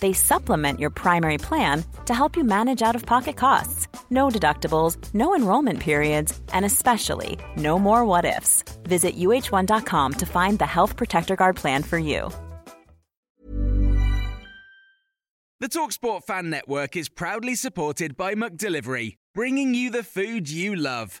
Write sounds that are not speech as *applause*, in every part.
They supplement your primary plan to help you manage out of pocket costs. No deductibles, no enrollment periods, and especially no more what ifs. Visit uh1.com to find the Health Protector Guard plan for you. The Talksport Fan Network is proudly supported by McDelivery, bringing you the food you love.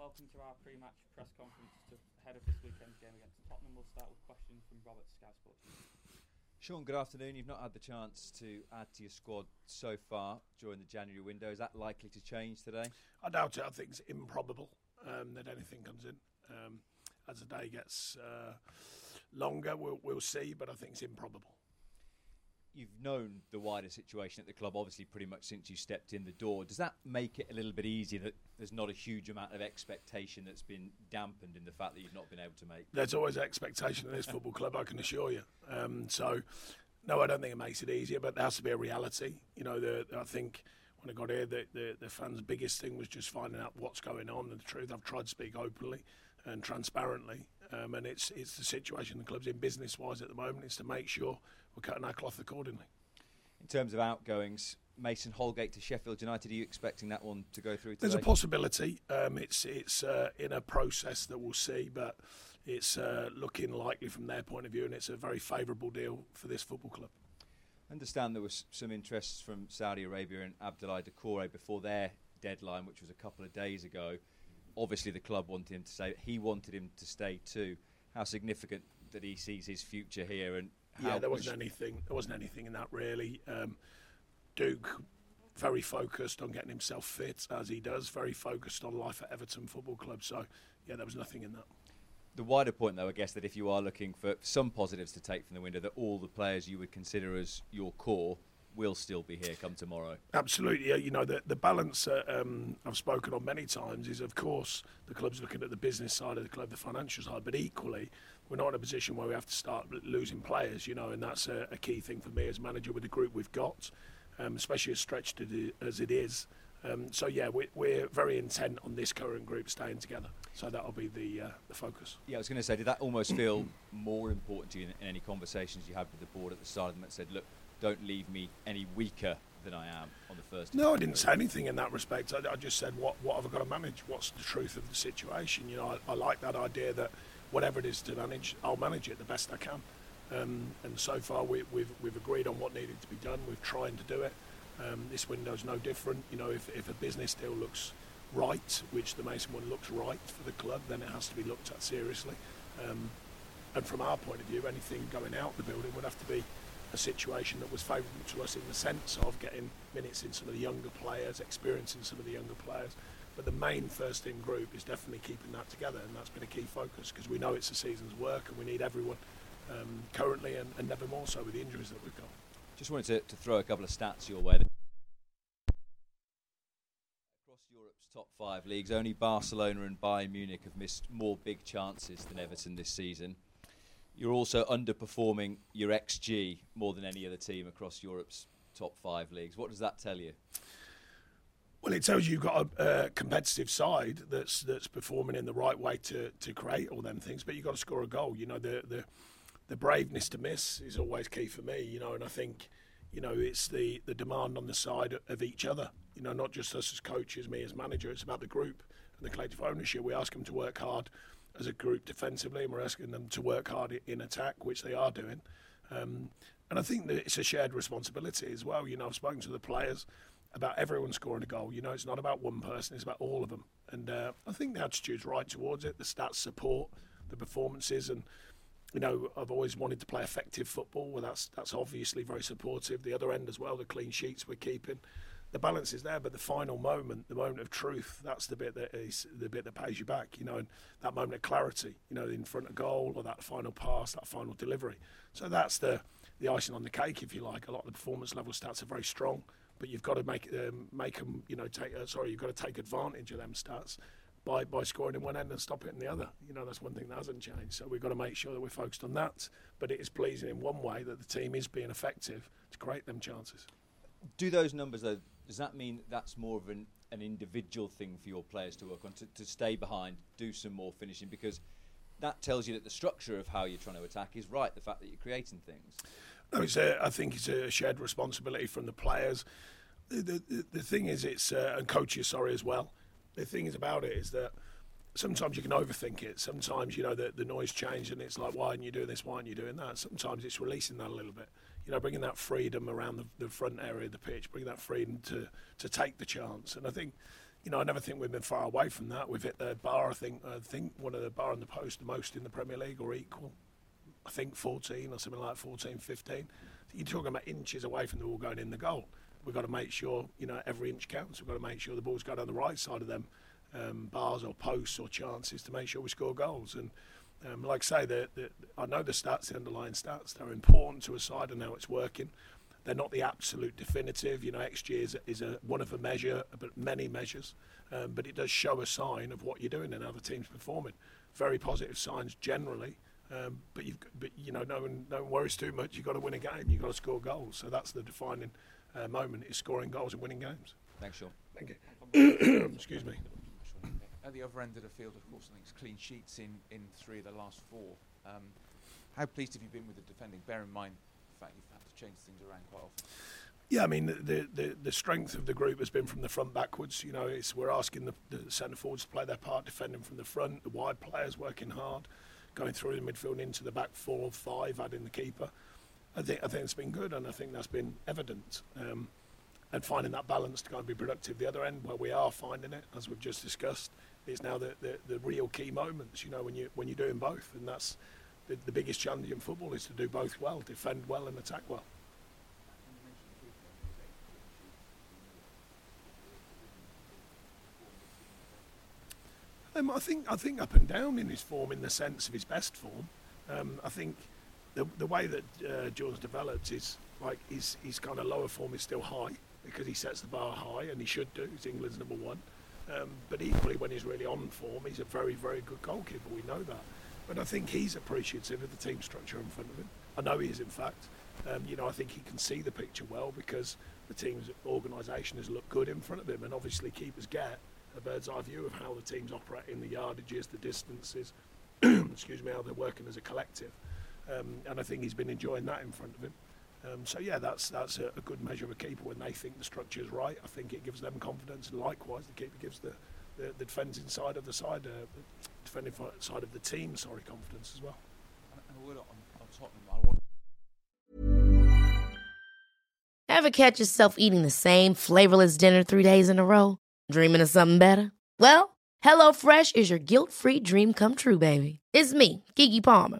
Welcome to our pre-match press conference to, ahead of this weekend's game against Tottenham. We'll start with questions from Robert Sky Sports. Sean, good afternoon. You've not had the chance to add to your squad so far during the January window. Is that likely to change today? I doubt it. I think it's improbable um, that anything comes in. Um, as the day gets uh, longer, we'll, we'll see, but I think it's improbable. You've known the wider situation at the club, obviously, pretty much since you stepped in the door. Does that make it a little bit easier that there's not a huge amount of expectation that's been dampened in the fact that you've not been able to make? There's always expectation in this football club, I can assure you. Um, so, no, I don't think it makes it easier, but there has to be a reality. You know, the, I think when I got here, the, the, the fans' biggest thing was just finding out what's going on and the truth. I've tried to speak openly and transparently, um, and it's it's the situation the club's in business wise at the moment is to make sure we're cutting our cloth accordingly. In terms of outgoings, Mason Holgate to Sheffield United, are you expecting that one to go through today? There's a possibility. Um, it's it's uh, in a process that we'll see, but it's uh, looking likely from their point of view, and it's a very favourable deal for this football club. I understand there was some interest from Saudi Arabia and Abdoulaye Doucouré before their deadline, which was a couple of days ago. Obviously, the club wanted him to stay. He wanted him to stay too. How significant that he sees his future here, and how yeah, there wasn't anything. There wasn't anything in that really. Um, Duke, very focused on getting himself fit as he does. Very focused on life at Everton Football Club. So, yeah, there was nothing in that. The wider point, though, I guess that if you are looking for some positives to take from the window, that all the players you would consider as your core will still be here come tomorrow. Absolutely. You know, the the balance uh, um, I've spoken on many times is, of course, the club's looking at the business side of the club, the financial side, but equally, we're not in a position where we have to start losing players. You know, and that's a, a key thing for me as manager with the group we've got, um, especially as stretched as it is. Um, so yeah, we, we're very intent on this current group staying together. So that'll be the uh, the focus. Yeah, I was going to say, did that almost feel more important to you in, in any conversations you had with the board at the start of them that said, look, don't leave me any weaker than I am on the first? No, I didn't say anything in that respect. I, I just said, what, what have I got to manage? What's the truth of the situation? You know, I, I like that idea that whatever it is to manage, I'll manage it the best I can. Um, and so far, we, we've, we've agreed on what needed to be done. We're trying to do it. Um, this window's no different. You know, if, if a business deal looks right, which the Mason one looks right for the club, then it has to be looked at seriously. Um, and from our point of view, anything going out the building would have to be a situation that was favourable to us in the sense of getting minutes in some of the younger players, experiencing some of the younger players. But the main first team group is definitely keeping that together, and that's been a key focus because we know it's a season's work and we need everyone um, currently and, and never more so with the injuries that we've got. Just wanted to, to throw a couple of stats your way. Across Europe's top five leagues, only Barcelona and Bayern Munich have missed more big chances than Everton this season. You're also underperforming your XG more than any other team across Europe's top five leagues. What does that tell you? Well, it tells you you've got a uh, competitive side that's that's performing in the right way to, to create all them things, but you've got to score a goal. You know, the the the braveness to miss is always key for me. You know, and I think you know it's the the demand on the side of each other. You know, not just us as coaches, me as manager. It's about the group and the collective ownership. We ask them to work hard as a group defensively, and we're asking them to work hard in attack, which they are doing. Um, And I think that it's a shared responsibility as well. You know, I've spoken to the players about everyone scoring a goal. You know, it's not about one person; it's about all of them. And uh, I think the attitude's right towards it. The stats support the performances, and you know, I've always wanted to play effective football. Well, that's that's obviously very supportive. The other end as well, the clean sheets we're keeping. The balance is there, but the final moment, the moment of truth, that's the bit that is the bit that pays you back. You know, and that moment of clarity, you know, in front of goal or that final pass, that final delivery. So that's the the icing on the cake, if you like. A lot of the performance level stats are very strong but you've got to make um, make them, you know, take. Uh, sorry, you've got to take advantage of them stats by by scoring in one end and stopping in the other. You know, that's one thing that hasn't changed. So we've got to make sure that we're focused on that. But it is pleasing in one way that the team is being effective to create them chances. Do those numbers though? Does that mean that's more of an an individual thing for your players to work on to, to stay behind, do some more finishing because that tells you that the structure of how you're trying to attack is right. The fact that you're creating things. No, it's a, I think it's a shared responsibility from the players. The, the, the thing is, it's uh, and coaches, sorry, as well. The thing is about it is that sometimes you can overthink it. Sometimes you know the, the noise changes and it's like, why aren't you doing this? Why aren't you doing that? Sometimes it's releasing that a little bit. You know, bringing that freedom around the, the front area of the pitch, bringing that freedom to to take the chance. And I think, you know, I never think we've been far away from that. We've hit the bar. I think I think one of the bar and the post the most in the Premier League or equal. I think 14 or something like 14, 15. You're talking about inches away from the ball going in the goal. We've got to make sure, you know, every inch counts. We've got to make sure the ball's going on the right side of them um, bars or posts or chances to make sure we score goals. And um, like I say, the, the, I know the stats, the underlying stats, they're important to a side and how it's working. They're not the absolute definitive. You know, XG is, is a, one of a measure, but many measures. Um, but it does show a sign of what you're doing and how the team's performing. Very positive signs generally. Um, but you've, but you know, no one, no one worries too much. You've got to win a game. You've got to score goals. So that's the defining uh, moment: is scoring goals and winning games. Thanks, Sean. Thank you. *coughs* Excuse me. At the other end of the field, of course, I think it's clean sheets in, in three of the last four. Um, how pleased have you been with the defending? Bear in mind the fact you've had to change things around quite often. Yeah, I mean the, the the strength of the group has been from the front backwards. You know, it's we're asking the, the centre forwards to play their part, defending from the front. The wide players working hard going through the midfield into the back four or five, adding the keeper. I think I think it's been good, and I think that's been evident. Um, and finding that balance to go and be productive. The other end, where we are finding it, as we've just discussed, is now the, the, the real key moments. You know, when you when you're doing both, and that's the, the biggest challenge in football is to do both well, defend well, and attack well. Um, I think I think up and down in his form, in the sense of his best form. Um, I think the the way that uh, George developed is like his his kind of lower form is still high because he sets the bar high and he should do. He's England's number one. Um, but equally, when he's really on form, he's a very very good goalkeeper. We know that. But I think he's appreciative of the team structure in front of him. I know he is, in fact. Um, you know, I think he can see the picture well because the team's organisation has looked good in front of him, and obviously keepers get a bird's eye view of how the teams operate in the yardages, the distances, *clears throat* excuse me, how they're working as a collective. Um, and I think he's been enjoying that in front of him. Um, so yeah, that's that's a, a, good measure of a keeper when they think the structure is right. I think it gives them confidence, and likewise, the keeper gives the the, the defending side of the side, uh, defending side of the team, sorry, confidence as well. And a word on, on Tottenham, I want. Ever catch yourself eating the same flavorless dinner three days in a row? Dreaming of something better? Well, HelloFresh is your guilt-free dream come true, baby. It's me, Keke Palmer.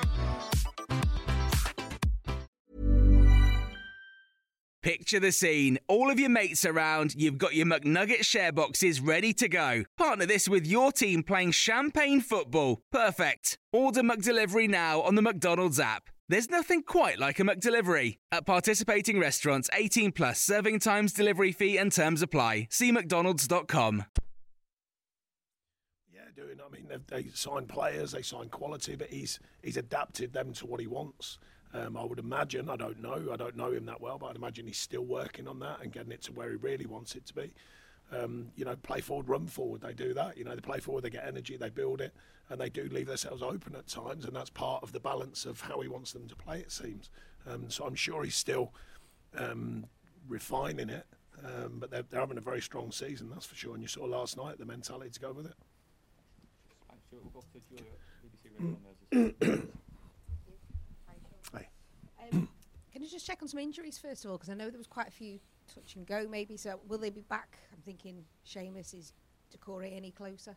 Picture the scene. All of your mates around, you've got your McNugget share boxes ready to go. Partner this with your team playing champagne football. Perfect. Order McDelivery now on the McDonald's app. There's nothing quite like a McDelivery. At participating restaurants, 18 plus serving times, delivery fee, and terms apply. See McDonald's.com. Yeah, doing. I mean, they sign players, they sign quality, but he's he's adapted them to what he wants. Um, I would imagine, I don't know, I don't know him that well, but I'd imagine he's still working on that and getting it to where he really wants it to be. um, you know, play forward, run forward. They do that. You know, they play forward, they get energy, they build it, and they do leave themselves open at times, and that's part of the balance of how he wants them to play. It seems. Um, so I'm sure he's still um, refining it, um, but they're, they're having a very strong season, that's for sure. And you saw last night the mentality to go with it. *coughs* Thanks, Stuart. We'll go to Julia at BBC Radio on those. Hey. Um, *coughs* can you just check on some injuries first of all? Because I know there was quite a few touch and go, maybe. So will they be back? I'm thinking Seamus is Doucouré any closer?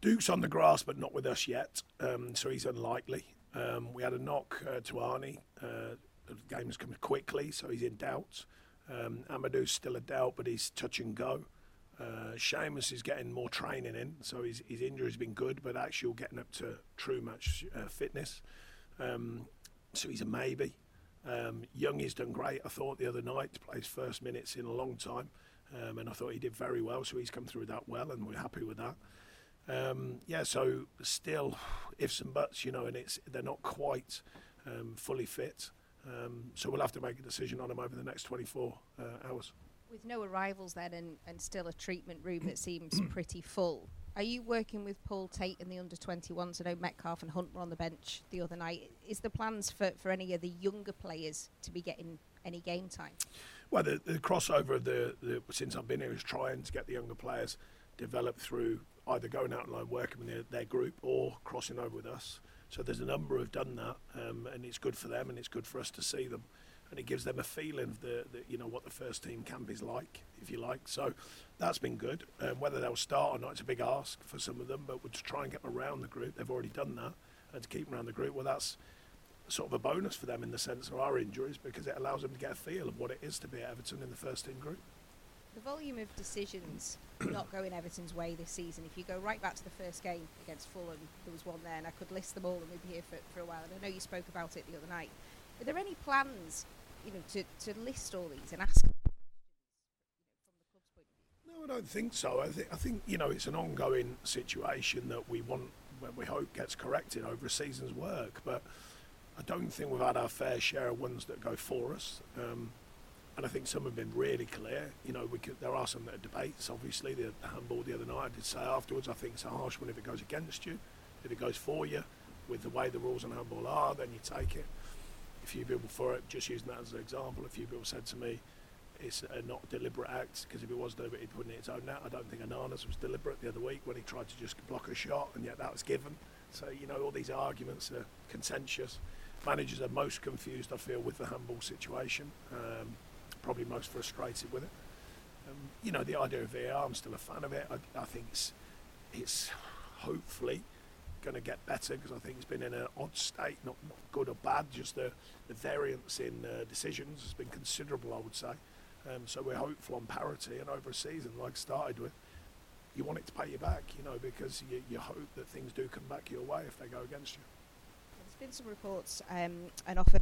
Duke's on the grass, but not with us yet, um, so he's unlikely. Um, we had a knock uh, to Arnie. Uh, the game has come quickly, so he's in doubt. Um, Amadou's still a doubt, but he's touch and go. Uh, Seamus is getting more training in, so his, his injury's been good, but actually getting up to true match uh, fitness. Um, so he's a maybe. Um, Young has done great, I thought, the other night to play his first minutes in a long time. Um, and I thought he did very well, so he's come through that well, and we're happy with that. Um, yeah, so still ifs and buts, you know, and it's they're not quite um, fully fit. Um, so we'll have to make a decision on them over the next 24 uh, hours. With no arrivals then and, and still a treatment room that seems *clears throat* pretty full, are you working with Paul Tait and the under 21s? I know Metcalfe and Hunt were on the bench the other night. Is the plans for, for any of the younger players to be getting any game time? Well, the, the crossover of the, the since I've been here is trying to get the younger players developed through either going out and working with their, their group or crossing over with us. So there's a number who've done that, um, and it's good for them and it's good for us to see them, and it gives them a feeling of the, the you know what the first team camp is like, if you like. So that's been good. Um, whether they'll start or not, it's a big ask for some of them, but we'll to try and get them around the group. They've already done that, and to keep them around the group, well, that's sort of a bonus for them in the sense of our injuries because it allows them to get a feel of what it is to be at Everton in the first team group. The volume of decisions *coughs* not going Everton's way this season, if you go right back to the first game against Fulham, there was one there, and I could list them all and we'd be here for, for a while. And I know you spoke about it the other night. Are there any plans, you know, to, to list all these and ask No, I don't think so. I think I think you know it's an ongoing situation that we want, when we hope gets corrected over a season's work. But I don't think we've had our fair share of ones that go for us. Um, and I think some have been really clear. You know, could, there are some that are debates. Obviously, the, the handball the other night, I did say afterwards, I think it's a harsh one if it goes against you. If it goes for you, with the way the rules on handball are, then you take it. A few people for it, just using that as an example, a few people said to me, it's a not deliberate act because if it was deliberate, he'd put it in its own net. I don't think Onana's was deliberate the other week when he tried to just block a shot, and yet that was given. So you know, all these arguments are contentious. Managers are most confused, I feel, with the handball situation. Um, probably most frustrated with it. Um, you know, the idea of VAR, I'm still a fan of it. I, I think it's it's hopefully going to get better because I think it's been in an odd state, not, not good or bad, just the, the variance in uh, decisions has been considerable, I would say. Um, so we're hopeful on parity and over a season, like started with, you want it to pay you back, you know, because you, you hope that things do come back your way if they go against you. There's been some reports um, offer.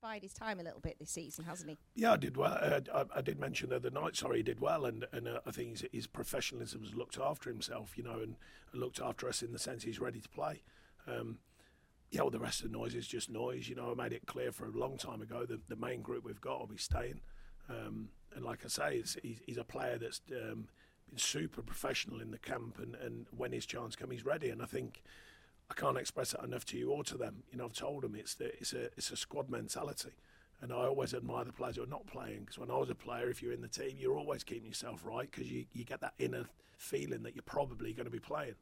Bide his time a little bit this season, hasn't he? Yeah, I did well. Uh, I, I did mention the other night. Sorry, he did well, and and uh, I think his, his professionalism has looked after himself, you know, and, looked after us in the sense he's ready to play. Um, yeah, all the rest of the noise is just noise. You know, I made it clear for a long time ago that the main group we've got will be staying. Um, and like I say, he's, he's a player that's um, been super professional in the camp, and, and when his chance comes, he's ready. And I think I can't express that enough to you or to them. You know, I've told them it's the, it's a it's a squad mentality, and I always admire the players who are not playing because when I was a player, if you're in the team, you're always keeping yourself right because you, you get that inner feeling that you're probably going to be playing.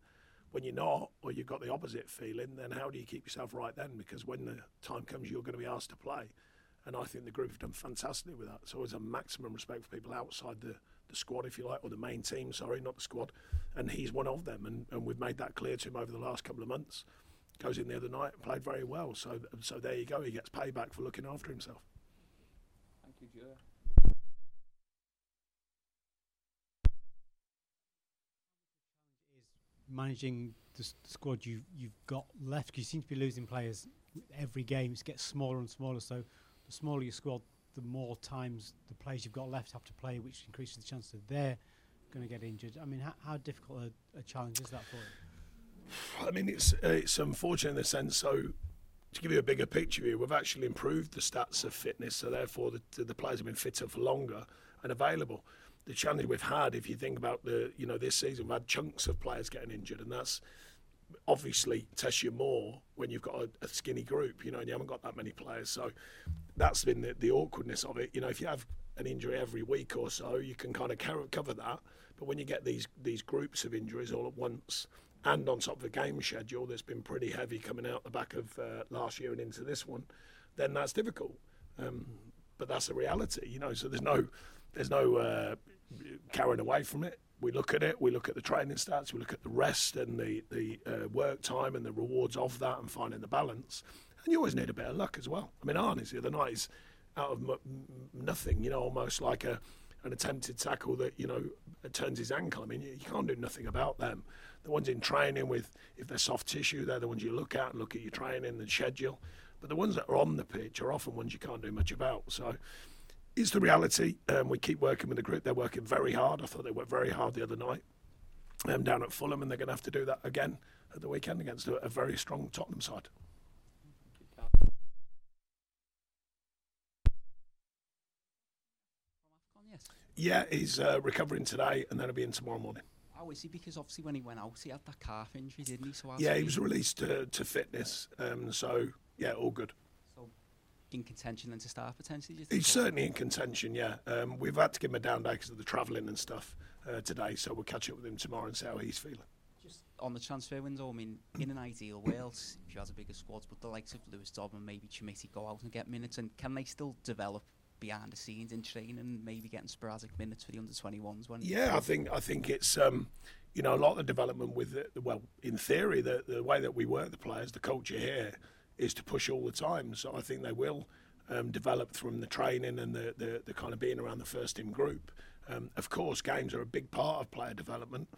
When you're not, or you've got the opposite feeling, then how do you keep yourself right then? Because when the time comes, you're going to be asked to play. And I think the group have done fantastically with that. So there's a maximum respect for people outside the, the squad, if you like, or the main team, sorry, not the squad. And he's one of them. And, and we've made that clear to him over the last couple of months. Goes in the other night and played very well. So, so there you go. He gets payback for looking after himself. Thank you, Julia. managing the squad you've you've got left? you seem to be losing players every game. It gets smaller and smaller. So the smaller your squad, the more times the players you've got left have to play, which increases the chance that they're going to get injured. I mean, how, how difficult a, a challenge is that for you? I mean, it's it's unfortunate in the sense. So, to give you a bigger picture here, we've actually improved the stats of fitness, so therefore the, the players have been fitter for longer and available. The challenge we've had, if you think about the, you know, this season, we've had chunks of players getting injured, and that's obviously tests you more when you've got a, a, skinny group, you know, and you haven't got that many players. So that's been the, the, awkwardness of it. You know, if you have an injury every week or so, you can kind of cover that. But when you get these these groups of injuries all at once, and on top of a game schedule that's been pretty heavy coming out the back of uh, last year and into this one, then that's difficult. Um, but that's the reality, you know. So there's no there's no uh, carrying away from it. We look at it. We look at the training stats. We look at the rest and the the uh, work time and the rewards of that, and finding the balance. And you always need a bit of luck as well. I mean, Arnie's the other night is out of m- nothing, you know, almost like a an attempted tackle that you know turns his ankle. I mean, you, can't do nothing about them the ones in training with, if they're soft tissue, they're the ones you look at and look at your training and schedule. But the ones that are on the pitch are often ones you can't do much about. So it's the reality. Um, we keep working with the group. They're working very hard. I thought they worked very hard the other night um, down at Fulham, and they're going to have to do that again at the weekend against a, a very strong Tottenham side. Yeah, he's uh, recovering today, and then he'll be in tomorrow morning. Oh, is he? Because obviously when he went out, he had that calf injury, didn't he? So yeah, he was released to, to fitness. Um, so yeah, all good. So in contention then to start potentially. He's certainly in contention. Yeah, um, we've had to give him a down day because of the travelling and stuff uh, today. So we'll catch up with him tomorrow and see how he's feeling. Just on the transfer window, I mean, in an ideal world, if you had a bigger squad, but the likes of Lewis Dobb and maybe Chermiti go out and get minutes, and can they still develop behind the scenes in training and maybe getting sporadic minutes for the under 21s when yeah i think i think it's um, you know a lot of the development with the, well in theory the, the way that we work the players the culture here is to push all the time. So i think they will um, develop from the training and the, the, the, kind of being around the first team group. Um, of course games are a big part of player development.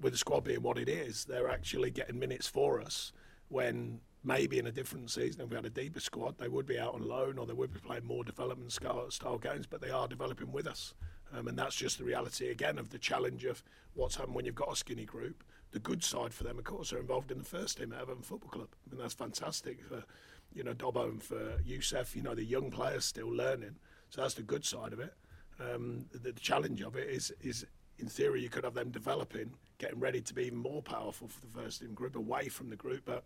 With the squad being what it is they're actually getting minutes for us when maybe in a different season, if we had a deeper squad, they would be out on loan or they would be playing more development style, games, but they are developing with us. Um, and that's just the reality again of the challenge of what's happened when you've got a skinny group. The good side for them, of course, are involved in the first team at Everton Football Club. I mean, that's fantastic for, you know, Dobbo and for Youssef, you know, the young players still learning. So that's the good side of it. Um, the, the challenge of it is, is, in theory, you could have them developing, getting ready to be even more powerful for the first team group, away from the group, but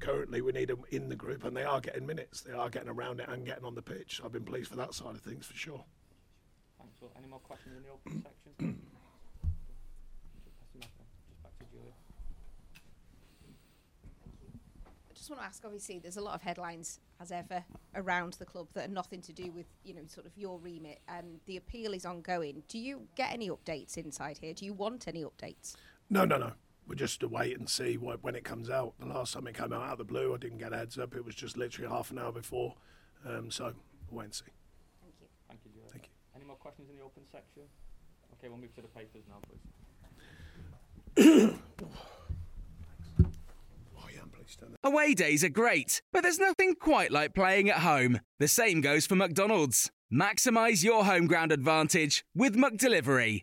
currently we need them in the group, and they are getting minutes. They are getting around it and getting on the pitch. I've been pleased for that side of things for sure. Thanks. Well, any more questions in the open section? Just back to Julian. You. I just want to ask. Obviously, there's a lot of headlines as ever around the club that are nothing to do with you know sort of your remit, and the appeal is ongoing. Do you get any updates inside here? Do you want any updates? No, no, no we'll just to wait and see what, when it comes out. The last time it came out out of the blue, I didn't get a heads up. It was just literally half an hour before. Um, so we'll wait and see. Thank you. Thank you, Thank you. Any more questions in the open section? Okay, we'll move to the papers now, please. *coughs* Away days are great, but there's nothing quite like playing at home. The same goes for McDonald's. Maximize your home ground advantage with McDelivery.